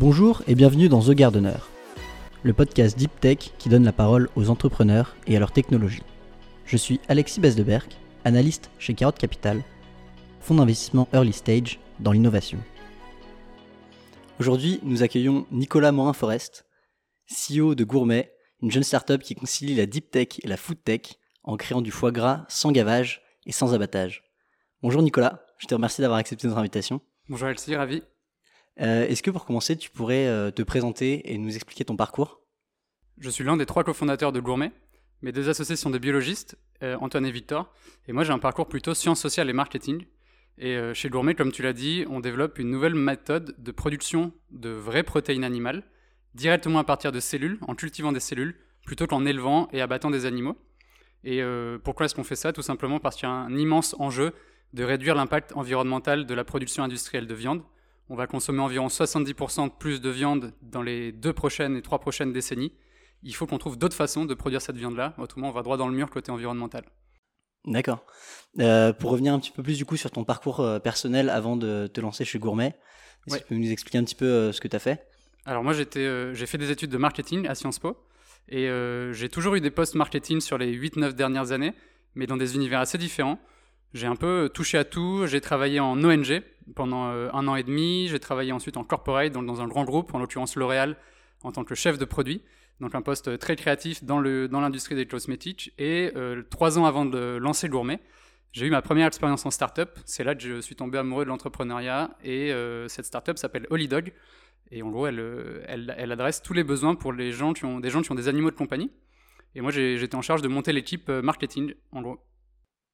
Bonjour et bienvenue dans The Gardener, le podcast Deep Tech qui donne la parole aux entrepreneurs et à leur technologie. Je suis Alexis Besdeberg, analyste chez Carotte Capital, fonds d'investissement early stage dans l'innovation. Aujourd'hui, nous accueillons Nicolas Morin-Forest, CEO de Gourmet, une jeune startup qui concilie la deep tech et la food tech en créant du foie gras sans gavage et sans abattage. Bonjour Nicolas, je te remercie d'avoir accepté notre invitation. Bonjour Elsie, ravi. Euh, Est-ce que pour commencer, tu pourrais euh, te présenter et nous expliquer ton parcours? Je suis l'un des trois cofondateurs de Gourmet. Mes deux associés sont des biologistes, euh, Antoine et Victor, et moi j'ai un parcours plutôt sciences sociales et marketing. Et chez Gourmet, comme tu l'as dit, on développe une nouvelle méthode de production de vraies protéines animales, directement à partir de cellules, en cultivant des cellules, plutôt qu'en élevant et abattant des animaux. Et pourquoi est-ce qu'on fait ça? Tout simplement parce qu'il y a un immense enjeu de réduire l'impact environnemental de la production industrielle de viande. On va consommer environ 70% de plus de viande dans les deux prochaines et trois prochaines décennies. Il faut qu'on trouve d'autres façons de produire cette viande-là, autrement on va droit dans le mur côté environnemental. D'accord. Euh, pour revenir un petit peu plus du coup sur ton parcours euh, personnel avant de te lancer chez Gourmet, est-ce Ouais. que tu peux nous expliquer un petit peu euh, ce que tu as fait? Alors moi j'étais, j'ai fait des études de marketing à Sciences Po et euh, j'ai toujours eu des postes marketing sur les 8-9 dernières années, mais dans des univers assez différents. J'ai un peu touché à tout, j'ai travaillé en ONG pendant euh, un an et demi, j'ai travaillé ensuite en corporate, donc dans un grand groupe, en l'occurrence L'Oréal, en tant que chef de produit, donc un poste très créatif dans, le, dans l'industrie des cosmétiques. Et euh, trois ans avant de lancer Gourmet, j'ai eu ma première expérience en startup. C'est là que je suis tombé amoureux de l'entrepreneuriat. Et euh, cette startup s'appelle Holydog. Et en gros, elle, elle, elle adresse tous les besoins pour les gens qui ont, des gens qui ont des animaux de compagnie. Et moi, j'étais en charge de monter l'équipe marketing, en gros.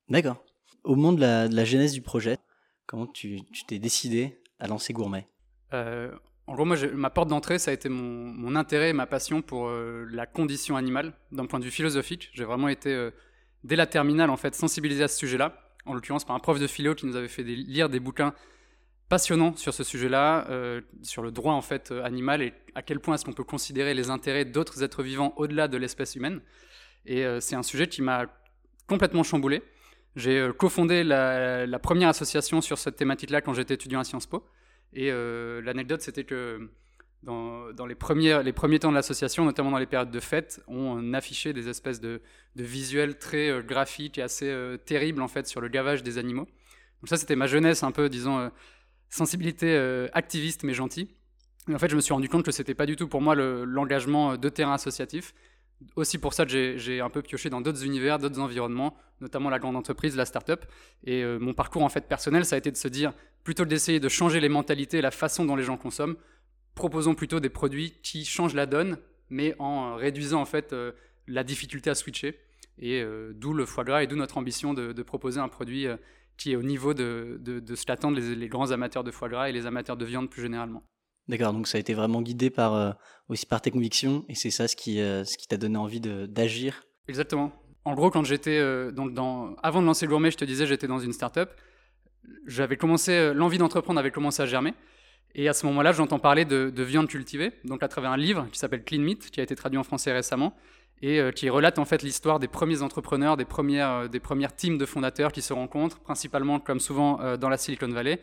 D'accord. Au moment de la, de la genèse du projet, comment tu t'es décidé à lancer Gourmet? Euh, en gros, moi, ma porte d'entrée, ça a été mon, intérêt et ma passion pour euh, la condition animale, d'un point de vue philosophique. J'ai vraiment été, euh, dès la terminale, en fait, sensibilisé à ce sujet-là. En l'occurrence, par un prof de philo qui nous avait fait lire des bouquins passionnants sur ce sujet-là, sur le droit, en fait, animal et à quel point est-ce qu'on peut considérer les intérêts d'autres êtres vivants au-delà de l'espèce humaine. Et c'est un sujet qui m'a complètement chamboulé. J'ai euh, cofondé la, première association sur cette thématique-là quand j'étais étudiant à Sciences Po. Et euh, l'anecdote, c'était que dans, les, premiers, temps de l'association, notamment dans les périodes de fête, on affichait des espèces de, visuels très euh, graphiques et assez terribles en fait sur le gavage des animaux. Donc ça, c'était ma jeunesse un peu, disons, sensibilité activiste mais gentille. Et en fait, je me suis rendu compte que c'était pas du tout pour moi le- l'engagement de terrain associatif. Aussi pour ça que j'ai- un peu pioché dans d'autres univers, d'autres environnements, notamment la grande entreprise, la start-up. Et euh, mon parcours en fait personnel, ça a été de se dire, plutôt d'essayer de changer les mentalités, la façon dont les gens consomment, proposons plutôt des produits qui changent la donne, mais en réduisant en fait euh, la difficulté à switcher. Et euh, d'où le foie gras et d'où notre ambition de, proposer un produit qui est au niveau de, ce qu'attendent les grands amateurs de foie gras et les amateurs de viande plus généralement. D'accord, donc ça a été vraiment guidé par euh, aussi par tes convictions et c'est ça ce qui euh, qui t'a donné envie d'agir? Exactement. En gros, quand j'étais euh, dans, avant de lancer Gourmet, je te disais, j'étais dans une start-up. J'avais commencé, euh, l'envie d'entreprendre avait commencé à germer. Et à ce moment-là, j'entends parler de, de viande cultivée, donc à travers un livre qui s'appelle Clean Meat, qui a été traduit en français récemment, et qui relate en fait l'histoire des premiers entrepreneurs, des premières, des premières teams de fondateurs qui se rencontrent, principalement, comme souvent, dans la Silicon Valley,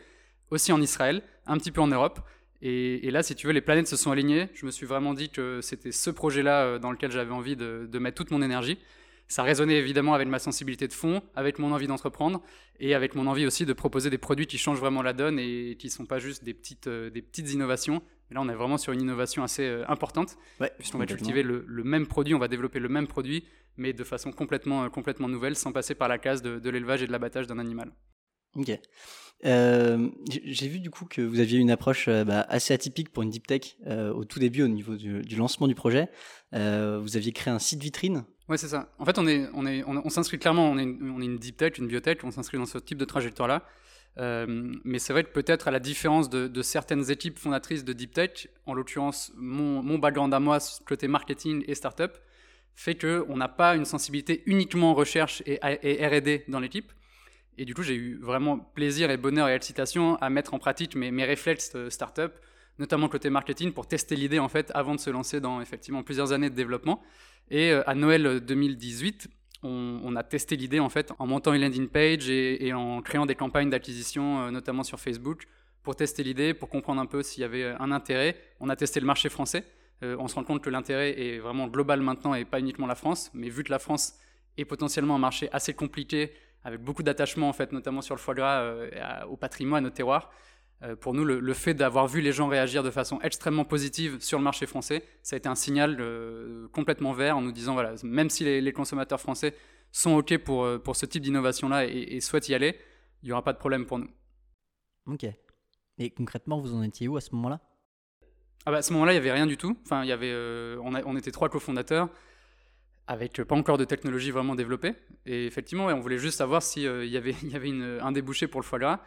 aussi en Israël, un petit peu en Europe. Et, et là, si tu veux, les planètes se sont alignées. Je me suis vraiment dit que c'était ce projet-là euh, dans lequel j'avais envie de, de mettre toute mon énergie. Ça résonnait évidemment avec ma sensibilité de fond, avec mon envie d'entreprendre et avec mon envie aussi de proposer des produits qui changent vraiment la donne et qui ne sont pas juste des petites, euh, des petites innovations. Là, on est vraiment sur une innovation assez euh, importante, Ouais, puisqu'on va cultiver le, le même produit, on va développer le même produit, mais de façon complètement, complètement nouvelle, sans passer par la case de, de l'élevage et de l'abattage d'un animal. Ok. Euh, J'ai vu du coup que vous aviez une approche euh, bah, assez atypique pour une deep tech euh, au tout début, au niveau du, lancement du projet. Vous aviez créé un site vitrine. Ouais, c'est ça. En fait, on s'inscrit clairement. On est, une, deep tech, une biotech. On s'inscrit dans ce type de trajectoire-là. Mais c'est vrai que peut-être à la différence de, certaines équipes fondatrices de deep tech, en l'occurrence mon, mon background à moi côté marketing et startup, fait que on n'a pas une sensibilité uniquement recherche et R&D dans l'équipe. Et du coup, j'ai eu vraiment plaisir et bonheur et excitation à mettre en pratique mes, mes réflexes euh, startup, notamment côté marketing, pour tester l'idée en fait avant de se lancer dans effectivement plusieurs années de développement. Et euh, à Noël 2018, on, on a testé l'idée en fait en montant une landing page et, en créant des campagnes d'acquisition, euh, notamment sur Facebook, pour tester l'idée, pour comprendre un peu s'il y avait un intérêt. On a testé le marché français. on se rend compte que l'intérêt est vraiment global maintenant et pas uniquement la France. Mais vu que la France est potentiellement un marché assez compliqué, avec beaucoup d'attachement en fait, notamment sur le foie gras, au patrimoine, au terroir, euh, pour nous, le, fait d'avoir vu les gens réagir de façon extrêmement positive sur le marché français, ça a été un signal euh, complètement vert en nous disant, voilà, même si les, consommateurs français sont OK pour, euh, pour ce type d'innovation-là et, souhaitent y aller, il n'y aura pas de problème pour nous. Ok. Et concrètement, vous en étiez où à ce moment-là? Ah bah, À ce moment-là, il n'y avait rien du tout. Enfin, il y avait, on, on, était trois cofondateurs avec pas encore de technologie vraiment développée. Et effectivement, on voulait juste savoir s'il y avait, y avait un débouché pour le foie gras.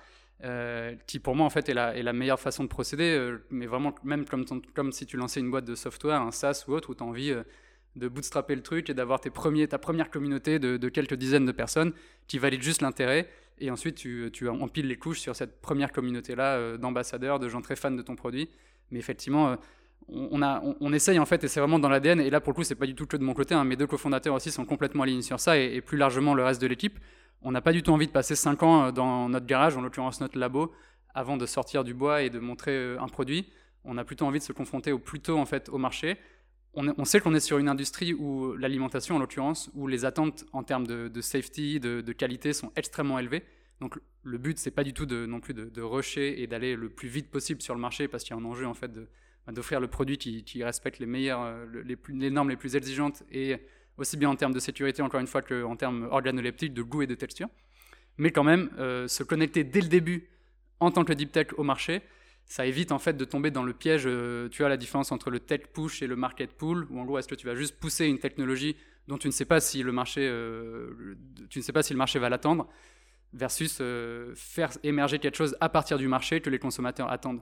Euh, qui pour moi en fait est la, meilleure façon de procéder, euh, mais vraiment même comme, si tu lançais une boîte de software, un SaaS ou autre, où tu as envie euh, de bootstrapper le truc et d'avoir ta première communauté de, de, quelques dizaines de personnes qui valident juste l'intérêt, et ensuite tu, tu, empiles les couches sur cette première communauté-là d'ambassadeurs, de gens très fans de ton produit. Mais effectivement, on, essaye en fait, et c'est vraiment dans l'ADN, et là pour le coup c'est pas du tout que de mon côté, hein, mes deux cofondateurs aussi sont complètement alignés sur ça, et, plus largement le reste de l'équipe on n'a pas du tout envie de passer 5 ans euh, dans notre garage, en l'occurrence notre labo, avant de sortir du bois et de montrer euh, un produit. On a plutôt envie de se confronter au plus tôt en fait au marché. On, sait qu'on est sur une industrie où l'alimentation, en l'occurrence, où les attentes en termes de, safety, de, qualité sont extrêmement élevées. Donc le but, c'est pas du tout de, non plus de, rusher et d'aller le plus vite possible sur le marché parce qu'il y a un enjeu en fait bah, d'offrir le produit qui, respecte les euh, les, normes les plus exigeantes et aussi bien en termes de sécurité, encore une fois, qu'en termes organoleptiques, de goût et de texture. Mais quand même, euh, se connecter dès le début en tant que deep tech au marché, ça évite en fait de tomber dans le piège, euh, tu as la différence entre le tech push et le market pull, où en gros, est-ce que tu vas juste pousser une technologie dont tu ne sais pas si le marché, tu ne sais pas si le marché va l'attendre, versus faire émerger quelque chose à partir du marché que les consommateurs attendent?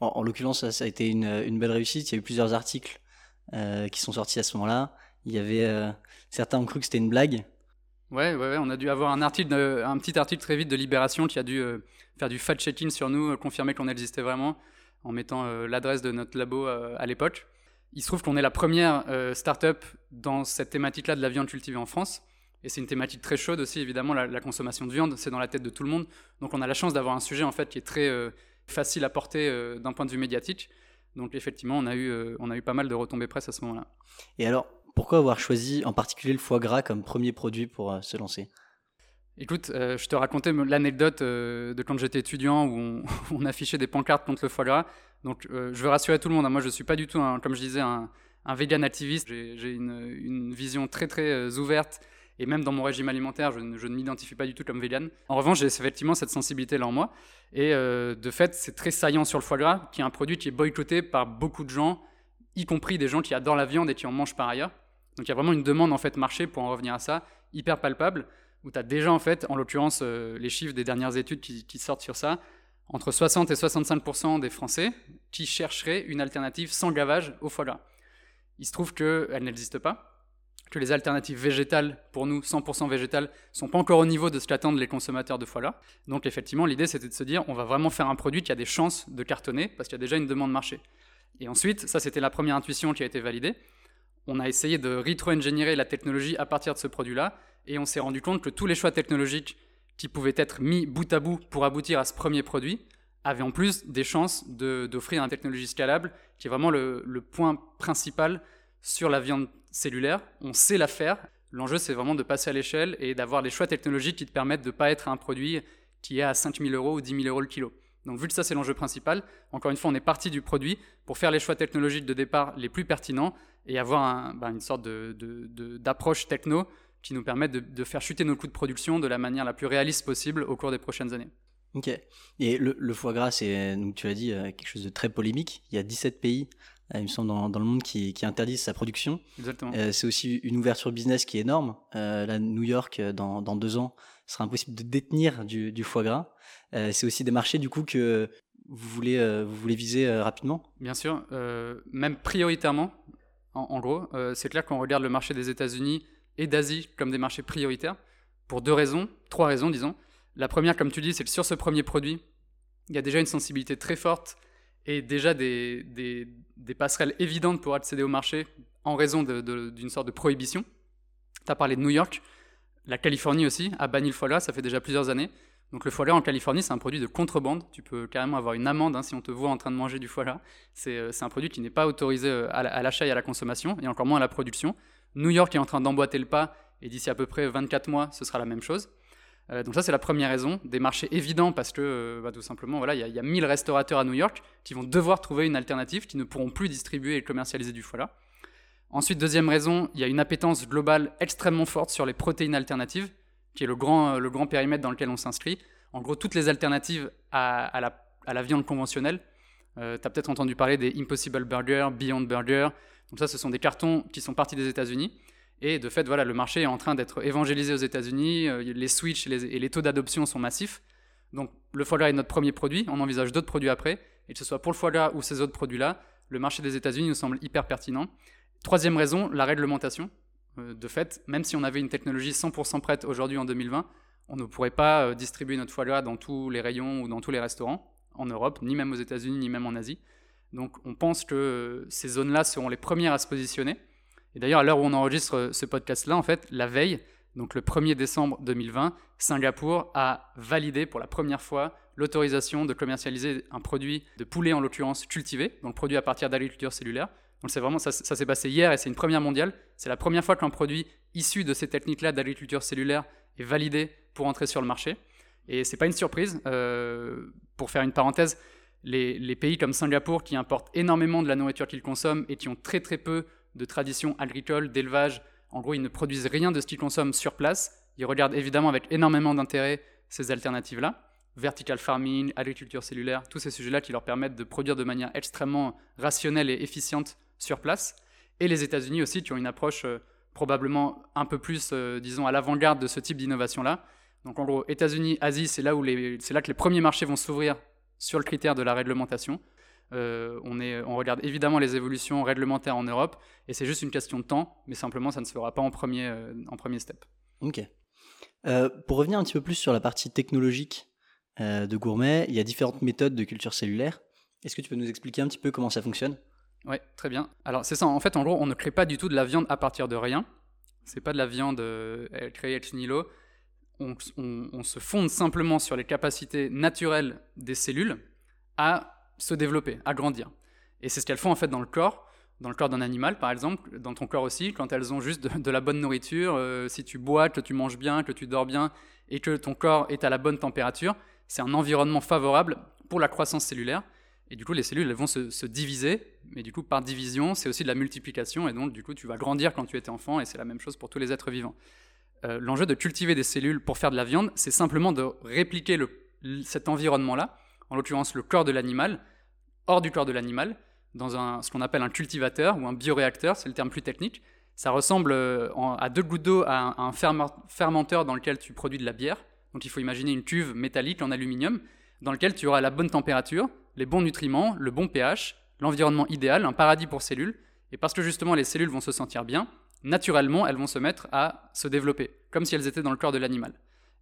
En, l'occurrence, ça, a été une, belle réussite. Il y a eu plusieurs articles qui sont sortis à ce moment-là. Il y avait euh, certains ont cru que c'était une blague. Ouais, ouais, on a dû avoir un, article un petit article très vite de Libération qui a dû euh, faire du fact-checking sur nous, euh, confirmer qu'on existait vraiment, en mettant l'adresse de notre labo à l'époque. Il se trouve qu'on est la première start-up dans cette thématique-là de la viande cultivée en France. Et c'est une thématique très chaude aussi, évidemment, la, consommation de viande, c'est dans la tête de tout le monde. Donc on a la chance d'avoir un sujet en fait qui est très facile à porter d'un point de vue médiatique. Donc effectivement, on a eu, on a eu pas mal de retombées presse à ce moment-là. Et alors, pourquoi avoir choisi en particulier le foie gras comme premier produit pour euh, se lancer? Écoute, euh, je te racontais l'anecdote euh, de quand j'étais étudiant où on, affichait des pancartes contre le foie gras. Donc je veux rassurer tout le monde, hein. moi je ne suis pas du tout, comme je disais, un, vegan activiste. J'ai une, vision très très ouverte et même dans mon régime alimentaire, je, ne m'identifie pas du tout comme vegan. En revanche, j'ai effectivement cette sensibilité-là en moi. Et de fait, c'est très saillant sur le foie gras, qui est un produit qui est boycotté par beaucoup de gens, y compris des gens qui adorent la viande et qui en mangent par ailleurs. Donc il y a vraiment une demande en fait marché pour en revenir à ça, hyper palpable, où tu as déjà en fait, en l'occurrence, euh, les chiffres des dernières études qui, sortent sur ça, entre 60 et 65% des Français qui chercheraient une alternative sans gavage au foie gras. Il se trouve qu'elle n'existe pas, que les alternatives végétales, pour nous 100% végétales, sont pas encore au niveau de ce qu'attendent les consommateurs de foie gras. Donc effectivement, l'idée c'était de se dire, on va vraiment faire un produit qui a des chances de cartonner, parce qu'il y a déjà une demande marché. Et ensuite, ça c'était la première intuition qui a été validée on a essayé de rétro-ingénierer la technologie à partir de ce produit-là, et on s'est rendu compte que tous les choix technologiques qui pouvaient être mis bout à bout pour aboutir à ce premier produit avaient en plus des chances d'offrir une technologie scalable, qui est vraiment le, point principal sur la viande cellulaire. On sait la faire. L'enjeu, c'est vraiment de passer à l'échelle et d'avoir les choix technologiques qui te permettent de ne pas être un produit qui est à 5000 euros ou 10 000 euros le kilo. Donc vu que ça c'est l'enjeu principal, encore une fois on est parti du produit pour faire les choix technologiques de départ les plus pertinents et avoir bah, une sorte d'approche techno qui nous permette de, faire chuter nos coûts de production de la manière la plus réaliste possible au cours des prochaines années. Ok. Et le, foie gras, c'est, tu l'as dit, euh, quelque chose de très polémique. Il y a 17 pays, il me semble, dans, le monde qui, interdisent sa production. Exactement. Euh, c'est aussi une ouverture business qui est énorme. là, New York, dans, deux ans, sera impossible de détenir du, foie gras. c'est aussi des marchés, du coup, que vous voulez, vous voulez viser rapidement Bien sûr, même prioritairement en, gros. Euh, c'est clair qu'on regarde le marché des États-Unis et d'Asie comme des marchés prioritaires, pour deux raisons, trois raisons, disons. La première, comme tu dis, c'est que sur ce premier produit, il y a déjà une sensibilité très forte et déjà des, passerelles évidentes pour accéder au marché en raison d'une sorte de prohibition. Tu as parlé de New York, la Californie aussi a banni le foie ça fait déjà plusieurs années. Donc le foie gras en Californie, c'est un produit de contrebande. Tu peux carrément avoir une amende hein, si on te voit en train de manger du foie gras. C'est euh, un produit qui n'est pas autorisé euh, à l'achat et à la consommation, et encore moins à la production. New York est en train d'emboîter le pas, et d'ici à peu près 24 mois, ce sera la même chose. Euh, donc ça, c'est la première raison. Des marchés évidents parce que, bah, tout simplement, voilà, il y, a 1000 restaurateurs à New York qui vont devoir trouver une alternative, qui ne pourront plus distribuer et commercialiser du foie. Ensuite, deuxième raison, il y a une appétence globale extrêmement forte sur les protéines alternatives, qui est le grand, le grand périmètre dans lequel on s'inscrit. En gros, toutes les alternatives à, la, viande conventionnelle. Euh, tu as peut-être entendu parler des Impossible Burger, Beyond Burger. Donc ça, ce sont des cartons qui sont partis des États-Unis. Et de fait, voilà, le marché est en train d'être évangélisé aux États-Unis. Euh, les switches et les, et les taux d'adoption sont massifs. Donc le foie gras est notre premier produit. On envisage d'autres produits après. Et que ce soit pour le foie gras ou ces autres produits-là, le marché des États-Unis nous semble hyper pertinent. Troisième raison, la réglementation. Euh, de fait, même si on avait une technologie 100% prête aujourd'hui en 2020, on ne pourrait pas euh, distribuer notre foie gras dans tous les rayons ou dans tous les restaurants en Europe, ni même aux États-Unis, ni même en Asie. Donc on pense que ces zones-là seront les premières à se positionner. Et d'ailleurs, à l'heure où on enregistre euh, ce podcast-là, en fait, la veille, donc le 1er décembre 2020, Singapour a validé pour la première fois l'autorisation de commercialiser un produit de poulet, en l'occurrence cultivé, donc produit à partir d'agriculture cellulaire. Donc c'est vraiment ça, s'est passé hier et c'est une première mondiale. C'est la première fois qu'un produit issu de ces techniques-là d'agriculture cellulaire est validé pour entrer sur le marché. Et c'est pas une surprise. Euh, pour faire une parenthèse, les, pays comme Singapour, qui importent énormément de la nourriture qu'ils consomment et qui ont très très peu de traditions agricoles, d'élevage, en gros, ils ne produisent rien de ce qu'ils consomment sur place. Ils regardent évidemment avec énormément d'intérêt ces alternatives-là. Vertical farming, agriculture cellulaire, tous ces sujets-là qui leur permettent de produire de manière extrêmement rationnelle et efficiente sur place. Et les États-Unis aussi, qui ont une approche euh, probablement un peu plus, euh, disons, à l'avant-garde de ce type d'innovation-là. Donc en gros, États-Unis, Asie, c'est là, où c'est là que les premiers marchés vont s'ouvrir sur le critère de la réglementation. Euh, on, est, on regarde évidemment les évolutions réglementaires en Europe, et c'est juste une question de temps, mais simplement ça ne se fera pas en premier, euh, en premier step. Ok. pour revenir un petit peu plus sur la partie technologique de Gourmet, il y a différentes méthodes de culture cellulaire. Est-ce que tu peux nous expliquer un petit peu comment ça fonctionne? Oui, très bien. Alors c'est ça, en fait, en gros, on ne crée pas du tout de la viande à partir de rien. C'est pas de la viande euh, créée ex nihilo. On, se fonde simplement sur les capacités naturelles des cellules à se développer, à grandir. Et c'est ce qu'elles font en fait dans le corps, dans le corps d'un animal par exemple, dans ton corps aussi, quand elles ont juste de, la bonne nourriture, euh, si tu bois, que tu manges bien, que tu dors bien et que ton corps est à la bonne température, c'est un environnement favorable pour la croissance cellulaire et du coup, les cellules elles vont se, diviser, mais du coup, par division, c'est aussi de la multiplication, et donc, du coup, tu vas grandir quand tu étais enfant, et c'est la même chose pour tous les êtres vivants. Euh, l'enjeu de cultiver des cellules pour faire de la viande, c'est simplement de répliquer cet environnement-là, en l'occurrence le corps de l'animal, hors du corps de l'animal, dans ce qu'on appelle un cultivateur ou un bioréacteur, c'est le terme plus technique. Ça ressemble euh, à deux gouttes d'eau à un, un fermenteur dans lequel tu produis de la bière. Donc il faut imaginer une cuve métallique en aluminium dans lequel tu auras la bonne température, les bons nutriments, le bon pH, l'environnement idéal, un paradis pour cellules. Et parce que justement les cellules vont se sentir bien, naturellement elles vont se mettre à se développer, comme si elles étaient dans le corps de l'animal.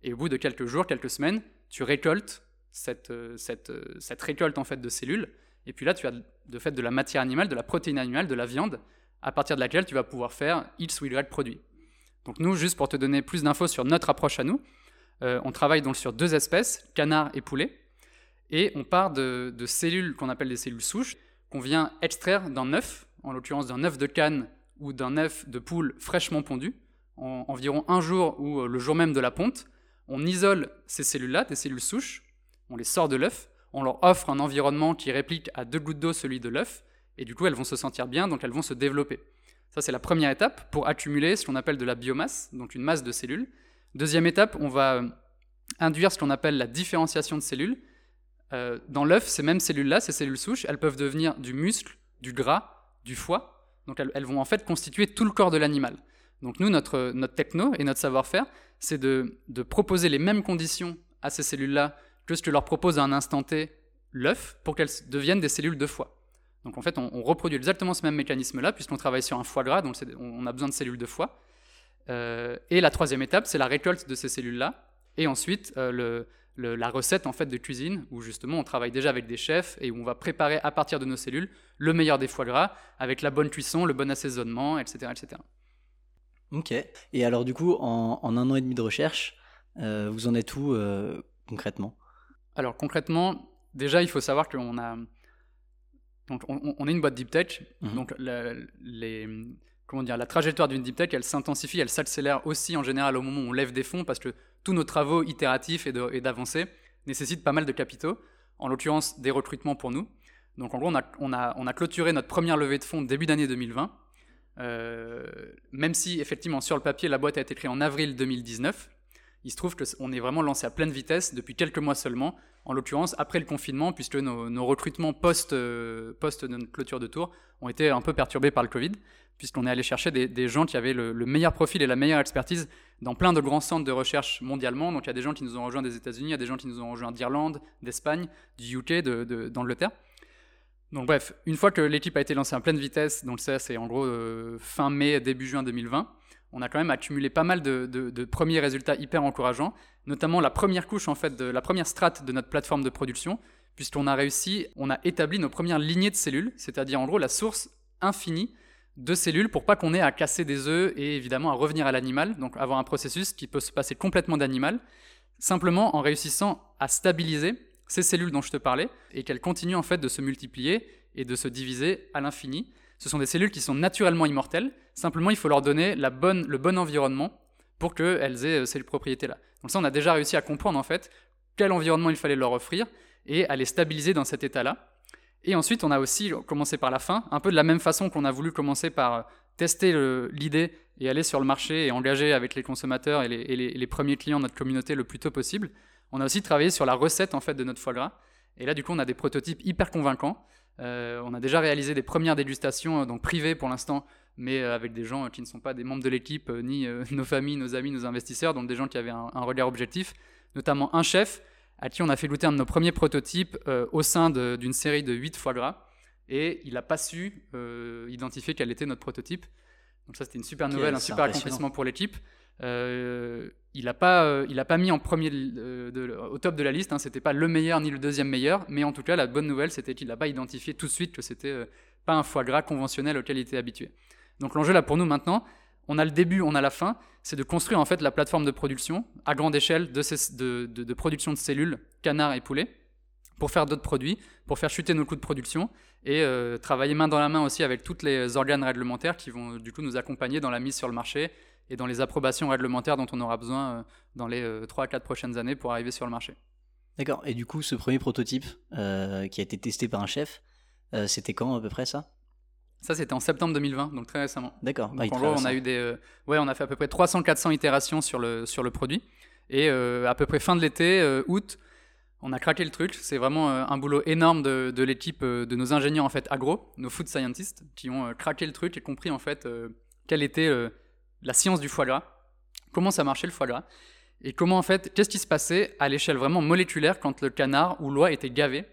Et au bout de quelques jours, quelques semaines, tu récoltes cette, euh, euh, cette récolte en fait de cellules. Et puis là, tu as de fait de la matière animale, de la protéine animale, de la viande, à partir de laquelle tu vas pouvoir faire X ou Y produit. Donc nous, juste pour te donner plus d'infos sur notre approche à nous, euh, on travaille donc sur deux espèces, canard et poulet. Et on part de, cellules qu'on appelle des cellules souches, qu'on vient extraire d'un œuf, en l'occurrence d'un œuf de canne ou d'un œuf de poule fraîchement pondu, en environ un jour ou euh, le jour même de la ponte. On isole ces cellules-là, des cellules souches, on les sort de l'œuf, on leur offre un environnement qui réplique à deux gouttes d'eau celui de l'œuf, et du coup elles vont se sentir bien, donc elles vont se développer. Ça c'est la première étape pour accumuler ce qu'on appelle de la biomasse, donc une masse de cellules. Deuxième étape, on va euh, induire ce qu'on appelle la différenciation de cellules, euh, dans l'œuf, ces mêmes cellules-là, ces cellules souches, elles peuvent devenir du muscle, du gras, du foie. Donc elles, vont en fait constituer tout le corps de l'animal. Donc nous, notre, notre techno et notre savoir-faire, c'est de, proposer les mêmes conditions à ces cellules-là que ce que leur propose à un instant T l'œuf pour qu'elles deviennent des cellules de foie. Donc en fait, on, reproduit exactement ce même mécanisme-là puisqu'on travaille sur un foie gras, donc on a besoin de cellules de foie. Euh, et la troisième étape, c'est la récolte de ces cellules-là. Et ensuite, euh, la recette en fait de cuisine où justement on travaille déjà avec des chefs et où on va préparer à partir de nos cellules le meilleur des foie gras avec la bonne cuisson, le bon assaisonnement, etc. Ok. Et alors du coup, en, un an et demi de recherche, euh, vous en êtes où concrètement? Alors concrètement, déjà il faut savoir qu'on a, donc on, est une boîte deep tech, mhm. donc les, comment dire, la trajectoire d'une deep tech, elle s'intensifie, elle s'accélère aussi en général au moment où on lève des fonds parce que tous nos travaux itératifs et d'avancer nécessitent pas mal de capitaux, en l'occurrence des recrutements pour nous. Donc en gros, on a, on a, on a clôturé notre première levée de fonds début d'année 2020. Euh, même si effectivement sur le papier la boîte a été créée en avril 2019, il se trouve qu'on est vraiment lancé à pleine vitesse depuis quelques mois seulement, en l'occurrence après le confinement, puisque nos, recrutements post, euh, de tour ont été un peu perturbés par le Covid, puisqu'on est allé chercher des, gens qui avaient le, meilleur profil et la meilleure expertise dans plein de grands centres de recherche mondialement. Donc il y a des gens qui nous ont rejoints des États-Unis, il y a des gens qui nous ont rejoints d'Irlande, d'Espagne, du UK, d'Angleterre. donc bref, une fois que l'équipe a été lancée en pleine vitesse, donc ça c'est en gros euh, fin mai, début juin 2020, on a quand même accumulé pas mal de, premiers résultats hyper encourageants, notamment la première couche en fait, de la première strate de notre plateforme de production, puisqu'on a réussi, on a établi nos premières lignées de cellules, c'est-à-dire en gros la source infinie de cellules pour pas qu'on ait à casser des œufs et évidemment à revenir à l'animal, donc avoir un processus qui peut se passer complètement d'animal, simplement en réussissant à stabiliser ces cellules dont je te parlais et qu'elles continuent en fait de se multiplier et de se diviser à l'infini ce sont des cellules qui sont naturellement immortelles. Simplement, il faut leur donner le bon environnement pour qu'elles aient euh, ces propriétés-là. Donc ça, on a déjà réussi à comprendre en fait quel environnement il fallait leur offrir et à les stabiliser dans cet état-là. Et ensuite, on a aussi commencé par la fin, un peu de la même façon qu'on a voulu commencer par euh, tester l'idée et aller sur le marché et engager avec les consommateurs et, les, premiers clients de notre communauté le plus tôt possible. On a aussi travaillé sur la recette en fait de notre foie gras. Et là, du coup, on a des prototypes hyper convaincants. Euh, on a déjà réalisé des premières dégustations, euh, donc privées pour l'instant, mais euh, avec des gens qui ne sont pas des membres de l'équipe, ni nos familles, nos amis, nos investisseurs, donc des gens qui avaient un, regard objectif, notamment un chef à qui on a fait goûter un de nos premiers prototypes au sein d'une série de 8 foie gras, et il n'a pas su identifier quel était notre prototype. Donc ça c'était une super nouvelle, un super accomplissement pour l'équipe. Euh, il n'a pas, euh, pas mis en premier euh, au top de la liste, hein, c'était pas le meilleur ni le deuxième meilleur, mais en tout cas la bonne nouvelle c'était qu'il n'a pas identifié tout de suite que c'était pas un foie gras conventionnel auquel il était habitué. Donc l'enjeu là pour nous maintenant, on a le début, on a la fin, c'est de construire en fait la plateforme de production à grande échelle de, de, production de cellules, canards et poulets, pour faire d'autres produits, pour faire chuter nos coûts de production et travailler main dans la main aussi avec tous les organes réglementaires qui vont du coup nous accompagner dans la mise sur le marché et dans les approbations réglementaires dont on aura besoin euh, dans les 3 à 4 prochaines années pour arriver sur le marché. D'accord. Et du coup, ce premier prototype euh, qui a été testé par un chef, euh, c'était quand à peu près ça? Ça, c'était en septembre 2020, donc très récemment. D'accord. Donc, en gros, on a eu des, ouais, on a fait à peu près 300-400 itérations sur le sur le produit, et à peu près fin de l'été, août, on a craqué le truc. C'est vraiment un boulot énorme de, de l'équipe de nos ingénieurs en fait agro, nos food scientists, qui ont craqué le truc et compris en fait quel était la science du foie gras, comment ça marchait le foie gras, et comment en fait, qu'est-ce qui se passait à l'échelle vraiment moléculaire quand le canard ou l'oie était gavé.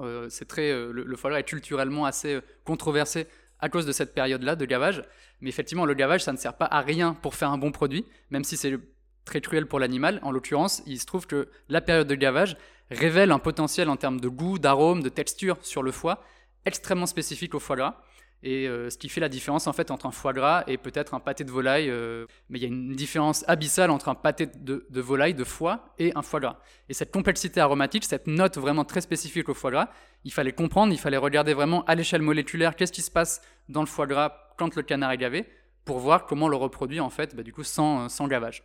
Euh, c'est très, euh, le, foie gras est culturellement assez euh, controversé à cause de cette période-là de gavage, mais effectivement le gavage ça ne sert pas à rien pour faire un bon produit, même si c'est très cruel pour l'animal. En l'occurrence, il se trouve que la période de gavage révèle un potentiel en termes de goût, d'arôme, de texture sur le foie extrêmement spécifique au foie gras et euh, ce qui fait la différence en fait entre un foie gras et peut-être un pâté de volaille. Euh, mais il y a une différence abyssale entre un pâté de, volaille, de foie et un foie gras. Et cette complexité aromatique, cette note vraiment très spécifique au foie gras, il fallait comprendre, il fallait regarder vraiment à l'échelle moléculaire qu'est-ce qui se passe dans le foie gras quand le canard est gavé pour voir comment le reproduire en fait, bah, du coup sans, sans gavage.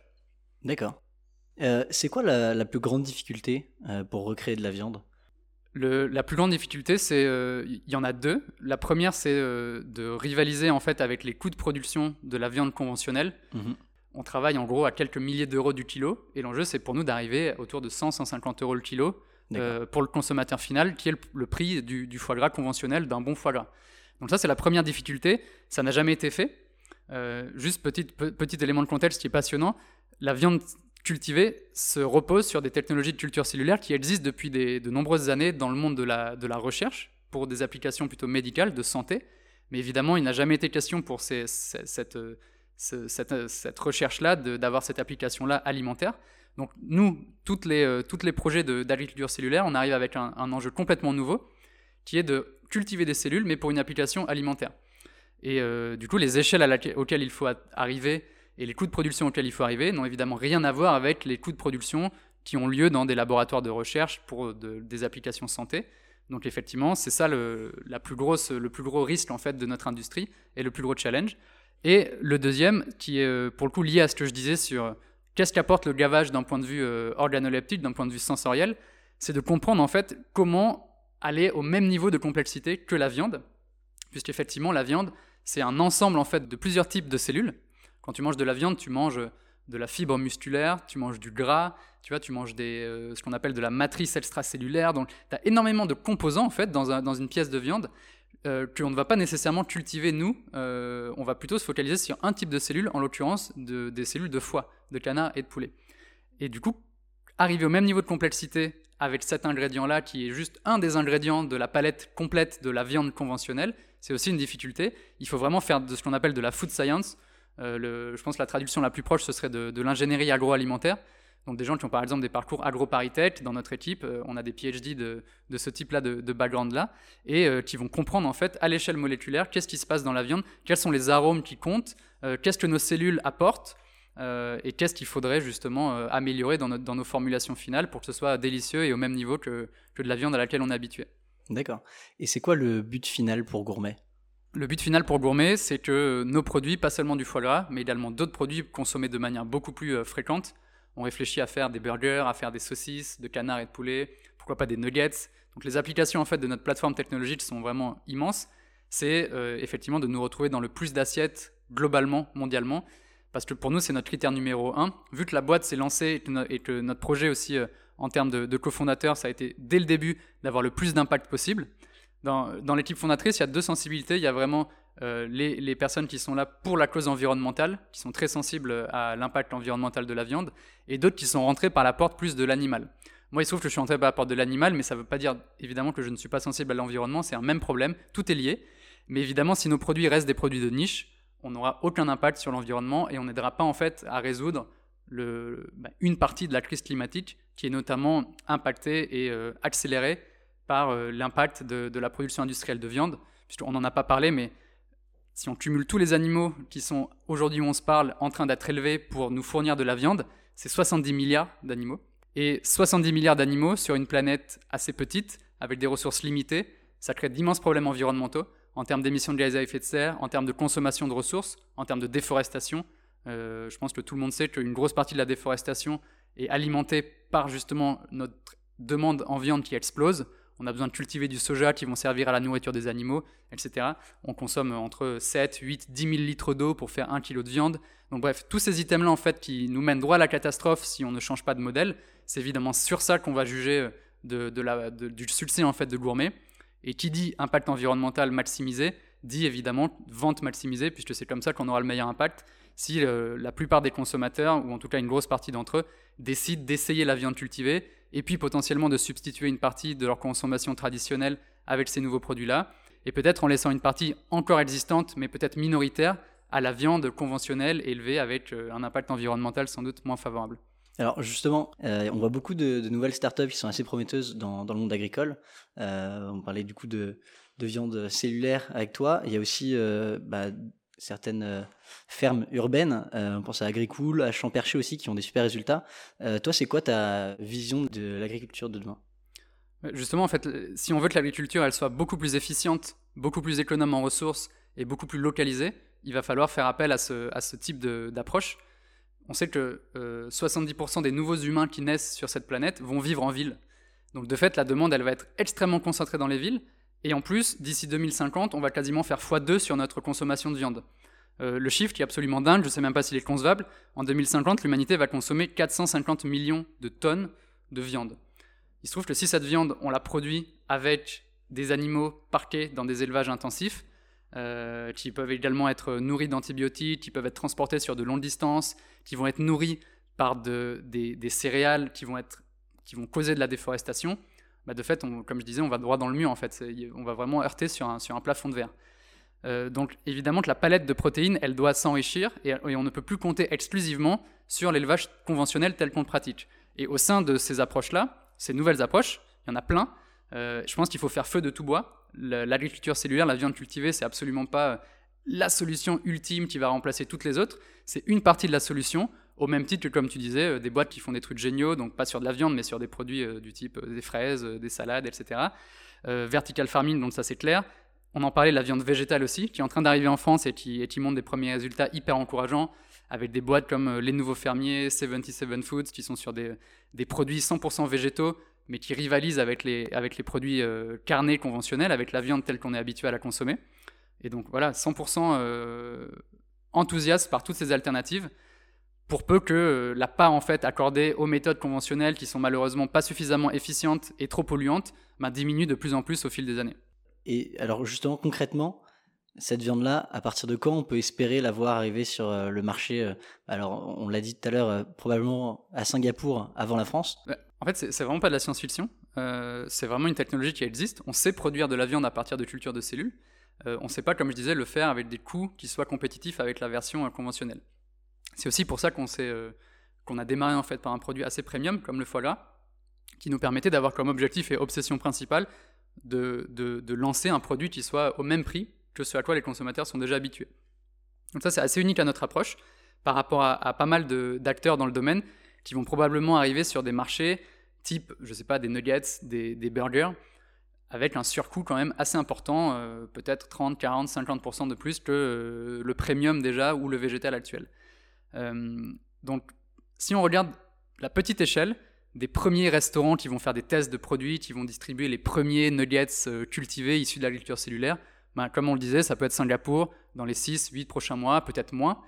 D'accord. Euh, c'est quoi la, plus grande difficulté pour recréer de la viande? La plus grande difficulté, c'est euh, il y en a deux. La première, c'est euh, de rivaliser en fait avec les coûts de production de la viande conventionnelle. Mhm. On travaille en gros à quelques milliers d'euros du kilo, et l'enjeu, c'est pour nous d'arriver autour de 100-150 euros le kilo euh, pour le consommateur final, qui est le, prix du, foie gras conventionnel d'un bon foie gras. Donc ça, c'est la première difficulté. Ça n'a jamais été fait. juste petit, petit élément de contexte qui est passionnant. La viande cultivé se repose sur des technologies de culture cellulaire qui existent depuis de nombreuses années dans le monde de la, de la recherche pour des applications plutôt médicales, de santé. Mais évidemment, il n'a jamais été question pour cette, cette, recherche-là d'avoir cette application-là alimentaire. Donc nous, les, euh, toutes les projets d'agriculture cellulaire, on arrive avec un, enjeu complètement nouveau, qui est de cultiver des cellules, mais pour une application alimentaire. Et euh, du coup, les échelles à auxquelles il faut arriver et les coûts de production auxquels il faut arriver n'ont évidemment rien à voir avec les coûts de production qui ont lieu dans des laboratoires de recherche pour des applications santé. Donc effectivement, c'est ça le, plus gros risque en fait de notre industrie et le plus gros challenge. Et le deuxième, qui est euh, pour le coup lié à ce que je disais sur qu'est-ce qu'apporte le gavage d'un point de vue euh, organoleptique, d'un point de vue sensoriel, c'est de comprendre en fait comment aller au même niveau de complexité que la viande, puisqu'effectivement la viande c'est un ensemble en fait de plusieurs types de cellules. Quand tu manges de la viande, tu manges de la fibre musculaire, tu manges du gras, tu vois, tu manges euh, ce qu'on appelle de la matrice extracellulaire. Donc, tu as énormément de composants en fait dans, une pièce de viande euh, qu'on ne va pas nécessairement cultiver nous. Euh, on va plutôt se focaliser sur un type de cellules, en l'occurrence de, des cellules de foie, de canard et de poulet. Et du coup, arriver au même niveau de complexité avec cet ingrédient-là, qui est juste un des ingrédients de la palette complète de la viande conventionnelle, c'est aussi une difficulté. Il faut vraiment faire de ce qu'on appelle de la food science. Euh, je pense que la traduction la plus proche, ce serait de, l'ingénierie agroalimentaire. Donc des gens qui ont par exemple des parcours agroparitech dans notre équipe, euh, on a des PhD de, ce type-là de, background-là, et euh, qui vont comprendre en fait à l'échelle moléculaire qu'est-ce qui se passe dans la viande, quels sont les arômes qui comptent, qu'est-ce que nos cellules apportent, et qu'est-ce qu'il faudrait justement améliorer dans, nos formulations finales pour que ce soit délicieux et au même niveau que, que de la viande à laquelle on est habitué. D'accord. Et c'est quoi le but final pour Gourmet? Le but final pour Gourmet, c'est que nos produits, pas seulement du foie gras, mais également d'autres produits consommés de manière beaucoup plus euh, fréquente, on réfléchit à faire des burgers, à faire des saucisses, de canard et de poulet, pourquoi pas des nuggets. Donc les applications en fait de notre plateforme technologique sont vraiment immenses. C'est euh, effectivement de nous retrouver dans le plus d'assiettes globalement, mondialement, parce que pour nous c'est notre critère numéro un. Vu que la boîte s'est lancée et que, notre projet aussi euh, en termes de, de cofondateurs, ça a été dès le début d'avoir le plus d'impact possible. Dans, l'équipe fondatrice, il y a deux sensibilités. Il y a vraiment euh, les, personnes qui sont là pour la cause environnementale, qui sont très sensibles à l'impact environnemental de la viande, et d'autres qui sont rentrés par la porte plus de l'animal. Moi, il se trouve que je suis rentré par la porte de l'animal, mais ça ne veut pas dire évidemment que je ne suis pas sensible à l'environnement, c'est un même problème, tout est lié. Mais évidemment, si nos produits restent des produits de niche, on n'aura aucun impact sur l'environnement et on n'aidera pas en fait à résoudre bah, une partie de la crise climatique qui est notamment impactée et euh, accélérée par euh, l'impact de, la production industrielle de viande, puisqu'on n'en a pas parlé, mais si on cumule tous les animaux qui sont aujourd'hui où on se parle en train d'être élevés pour nous fournir de la viande, c'est 70 milliards d'animaux. Et 70 milliards d'animaux sur une planète assez petite, avec des ressources limitées, ça crée d'immenses problèmes environnementaux en termes d'émissions de gaz à effet de serre, en termes de consommation de ressources, en termes de déforestation. Euh, je pense que tout le monde sait qu'une grosse partie de la déforestation est alimentée par justement notre demande en viande qui explose on a besoin de cultiver du soja qui vont servir à la nourriture des animaux, etc. On consomme entre 7, 8, 10 000 litres d'eau pour faire 1 kg de viande. Donc bref, tous ces items-là, en fait, qui nous mènent droit à la catastrophe si on ne change pas de modèle, c'est évidemment sur ça qu'on va juger la, du succès, en fait, de Gourmet. Et qui dit impact environnemental maximisé, dit évidemment vente maximisée, puisque c'est comme ça qu'on aura le meilleur impact si euh, la plupart des consommateurs, ou en tout cas une grosse partie d'entre eux, décident d'essayer la viande cultivée et puis potentiellement de substituer une partie de leur consommation traditionnelle avec ces nouveaux produits-là, et peut-être en laissant une partie encore existante, mais peut-être minoritaire, à la viande conventionnelle élevée avec euh, un impact environnemental sans doute moins favorable. Alors justement, euh, on voit beaucoup de, nouvelles startups qui sont assez prometteuses dans, le monde agricole. Euh, on parlait du coup de, viande cellulaire avec toi. Il y a aussi bah, certaines euh, fermes urbaines, euh, on pense à Agricool, à Champerché aussi, qui ont des super résultats. Euh, toi, c'est quoi ta vision de l'agriculture de demain? Justement, en fait, si on veut que l'agriculture elle soit beaucoup plus efficiente, beaucoup plus économe en ressources et beaucoup plus localisée, il va falloir faire appel à ce, à ce type d'approche. On sait que 70% des nouveaux humains qui naissent sur cette planète vont vivre en ville. Donc de fait, la demande, elle va être extrêmement concentrée dans les villes, et en plus, d'ici 2050, on va quasiment faire x2 sur notre consommation de viande. Euh, le chiffre qui est absolument dingue, je ne sais même pas s'il est concevable, en 2050, l'humanité va consommer 450 millions de tonnes de viande. Il se trouve que si cette viande, on la produit avec des animaux parqués dans des élevages intensifs, euh, qui peuvent également être nourris d'antibiotiques, qui peuvent être transportés sur de longues distances, qui vont être nourris par des, des, céréales qui vont, être, qui vont causer de la déforestation, bah, de fait, comme je disais, on va droit dans le mur en fait. On va vraiment heurter sur un, sur un plafond de verre. Euh, donc évidemment que la palette de protéines, elle doit s'enrichir et, on ne peut plus compter exclusivement sur l'élevage conventionnel tel qu'on le pratique. Et au sein de ces approches-là, ces nouvelles approches, il y en a plein. Euh, je pense qu'il faut faire feu de tout bois. L'agriculture cellulaire, la viande cultivée, c'est absolument pas la solution ultime qui va remplacer toutes les autres. C'est une partie de la solution. Au même titre que, comme tu disais, euh, des boîtes qui font des trucs géniaux, donc pas sur de la viande, mais sur des produits euh, du type des fraises, des salades, etc. vertical farming, donc ça c'est clair. On en parlait, la viande végétale aussi, qui est en train d'arriver en France et qui, montre des premiers résultats hyper encourageants, avec des boîtes comme Les Nouveaux Fermiers, 77 Foods, qui sont sur des, produits 100% végétaux, mais qui rivalisent avec les, produits carnés conventionnels, avec la viande telle qu'on est habitué à la consommer. Et donc voilà, 100% euh, enthousiaste par toutes ces alternatives, pour peu que euh, la part en fait accordée aux méthodes conventionnelles qui sont malheureusement pas suffisamment efficientes et trop polluantes bah, diminue de plus en plus au fil des années. Et alors justement concrètement, cette viande-là, à partir de quand on peut espérer la voir arriver sur euh, le marché Alors on l'a dit tout à l'heure, probablement à Singapour avant la France? En fait, c'est vraiment pas de la science-fiction. c'est vraiment une technologie qui existe. On sait produire de la viande à partir de cultures de cellules. Euh, on ne sait pas, comme je disais, le faire avec des coûts qui soient compétitifs avec la version euh, conventionnelle. C'est aussi pour ça qu'on euh, qu'on a démarré en fait par un produit assez premium comme le foie gras, qui nous permettait d'avoir comme objectif et obsession principale de, de, lancer un produit qui soit au même prix que ce à quoi les consommateurs sont déjà habitués. Donc ça c'est assez unique à notre approche par rapport à, pas mal d'acteurs dans le domaine qui vont probablement arriver sur des marchés type, je sais pas, des nuggets, des, des burgers, avec un surcoût quand même assez important, euh, peut-être 30, 40, 50% de plus que euh, le premium déjà ou le végétal actuel. Euh, donc si on regarde la petite échelle, des premiers restaurants qui vont faire des tests de produits, qui vont distribuer les premiers nuggets cultivés issus de l'agriculture cellulaire, ben, comme on le disait, ça peut être Singapour dans les 6, 8 prochains mois, peut-être moins.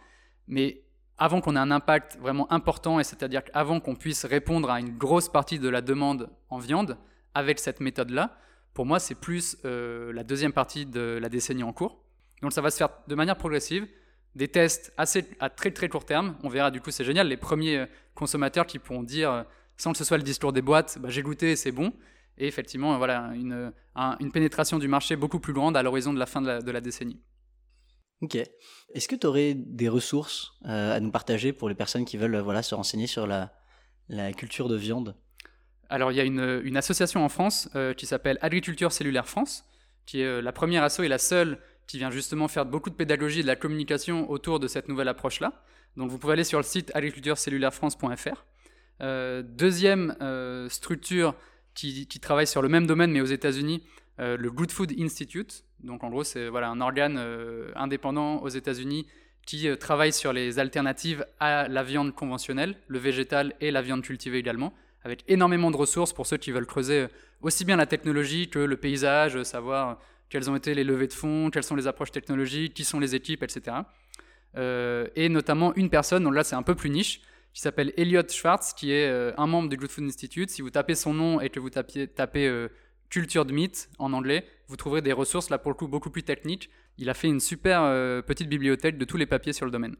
Mais avant qu'on ait un impact vraiment important, et c'est-à-dire avant qu'on puisse répondre à une grosse partie de la demande en viande avec cette méthode-là, pour moi, c'est plus euh, la deuxième partie de la décennie en cours. Donc ça va se faire de manière progressive, des tests assez, à très très court terme. On verra du coup, c'est génial, les premiers euh, consommateurs qui pourront dire, euh, sans que ce soit le discours des boîtes, bah, j'ai goûté, c'est bon. Et effectivement, voilà, une, une, pénétration du marché beaucoup plus grande à l'horizon de la fin de la, décennie. Ok. Est-ce que tu aurais des ressources à nous partager pour les personnes qui veulent voilà, se renseigner sur la, la culture de viande? Alors il y a une, association en France euh, qui s'appelle Agriculture Cellulaire France, qui est euh, la première asso et la seule qui vient justement faire beaucoup de pédagogie et de la communication autour de cette nouvelle approche-là. Donc vous pouvez aller sur le site agriculturecellulaireFrance.fr. Euh, deuxième structure qui, travaille sur le même domaine mais aux États-Unis, le Good Food Institute. Donc en gros c'est voilà, un organe indépendant aux États-Unis qui travaille sur les alternatives à la viande conventionnelle, le végétal et la viande cultivée également avec énormément de ressources pour ceux qui veulent creuser aussi bien la technologie que le paysage, savoir quelles ont été les levées de fonds, quelles sont les approches technologiques, qui sont les équipes, etc. Euh, et notamment une personne, donc là c'est un peu plus niche, qui s'appelle Elliot Schwartz, qui est euh, un membre du Good Food Institute. Si vous tapez son nom et que vous tapez, tapez euh, culture de meat en anglais, vous trouverez des ressources là pour le coup beaucoup plus techniques. Il a fait une super petite bibliothèque de tous les papiers sur le domaine.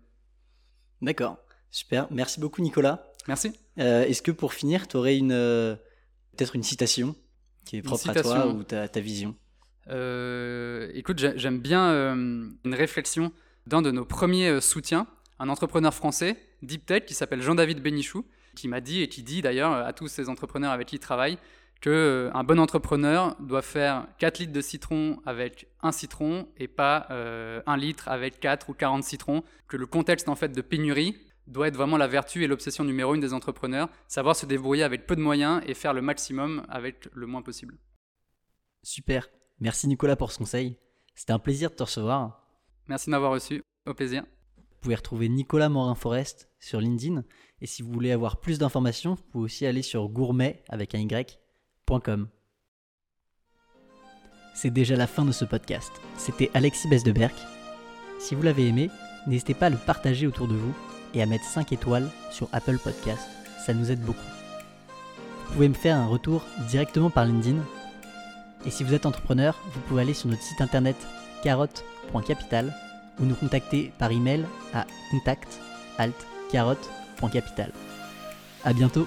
D'accord, super. Merci beaucoup Nicolas. Merci. Est-ce que pour finir, tu aurais une, peut-être une citation qui est propre à toi ou ta, ta vision? Euh, Écoute, j'aime bien une réflexion d'un de nos premiers soutiens, un entrepreneur français, Deep Tech, qui s'appelle Jean-David Bénichou, qui m'a dit et qui dit d'ailleurs à tous ces entrepreneurs avec qui il travaille qu'un un bon entrepreneur doit faire 4 litres de citron avec un citron et pas euh, 1 litre avec 4 ou 40 citrons, que le contexte en fait de pénurie doit être vraiment la vertu et l'obsession numéro une des entrepreneurs, savoir se débrouiller avec peu de moyens et faire le maximum avec le moins possible. Super, merci Nicolas pour ce conseil. C'était un plaisir de te recevoir. Merci de m'avoir reçu, au plaisir. Vous pouvez retrouver Nicolas Morin-Forest sur LinkedIn et si vous voulez avoir plus d'informations, vous pouvez aussi aller sur gourmet avec un y.com. C'est déjà la fin de ce podcast. C'était Alexis Besdeberg. Si vous l'avez aimé, n'hésitez pas à le partager autour de vous et à mettre 5 étoiles sur Apple Podcast. Ça nous aide beaucoup. Vous pouvez me faire un retour directement par LinkedIn. Et si vous êtes entrepreneur, vous pouvez aller sur notre site internet carotte.capital ou nous contacter par email à contact alt A bientôt